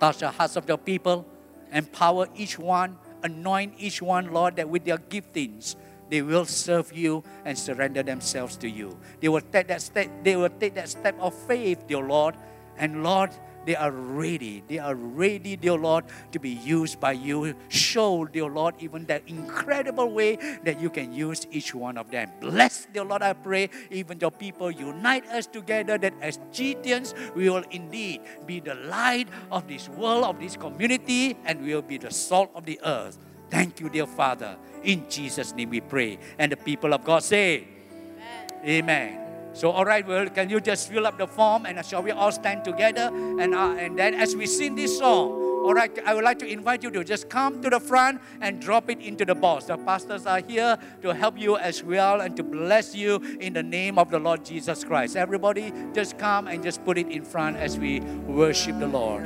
Touch the hearts of your people, empower each one anoint each one, Lord, that with their giftings, they will serve you and surrender themselves to you. They will take that step, they will take that step of faith, dear Lord. And Lord, they are ready. They are ready, dear Lord, to be used by you. Show, dear Lord, even that incredible way that you can use each one of them. Bless, dear Lord, I pray, even your people, unite us together that as GTians, we will indeed be the light of this world, of this community, and we will be the salt of the earth. Thank you, dear Father. In Jesus' name we pray. And the people of God say, Amen. Amen. So, all right, well, can you just fill up the form and shall we all stand together? And, uh, and then as we sing this song, all right, I would like to invite you to just come to the front and drop it into the box. The pastors are here to help you as well and to bless you in the name of the Lord Jesus Christ. Everybody, just come and just put it in front as we worship the Lord.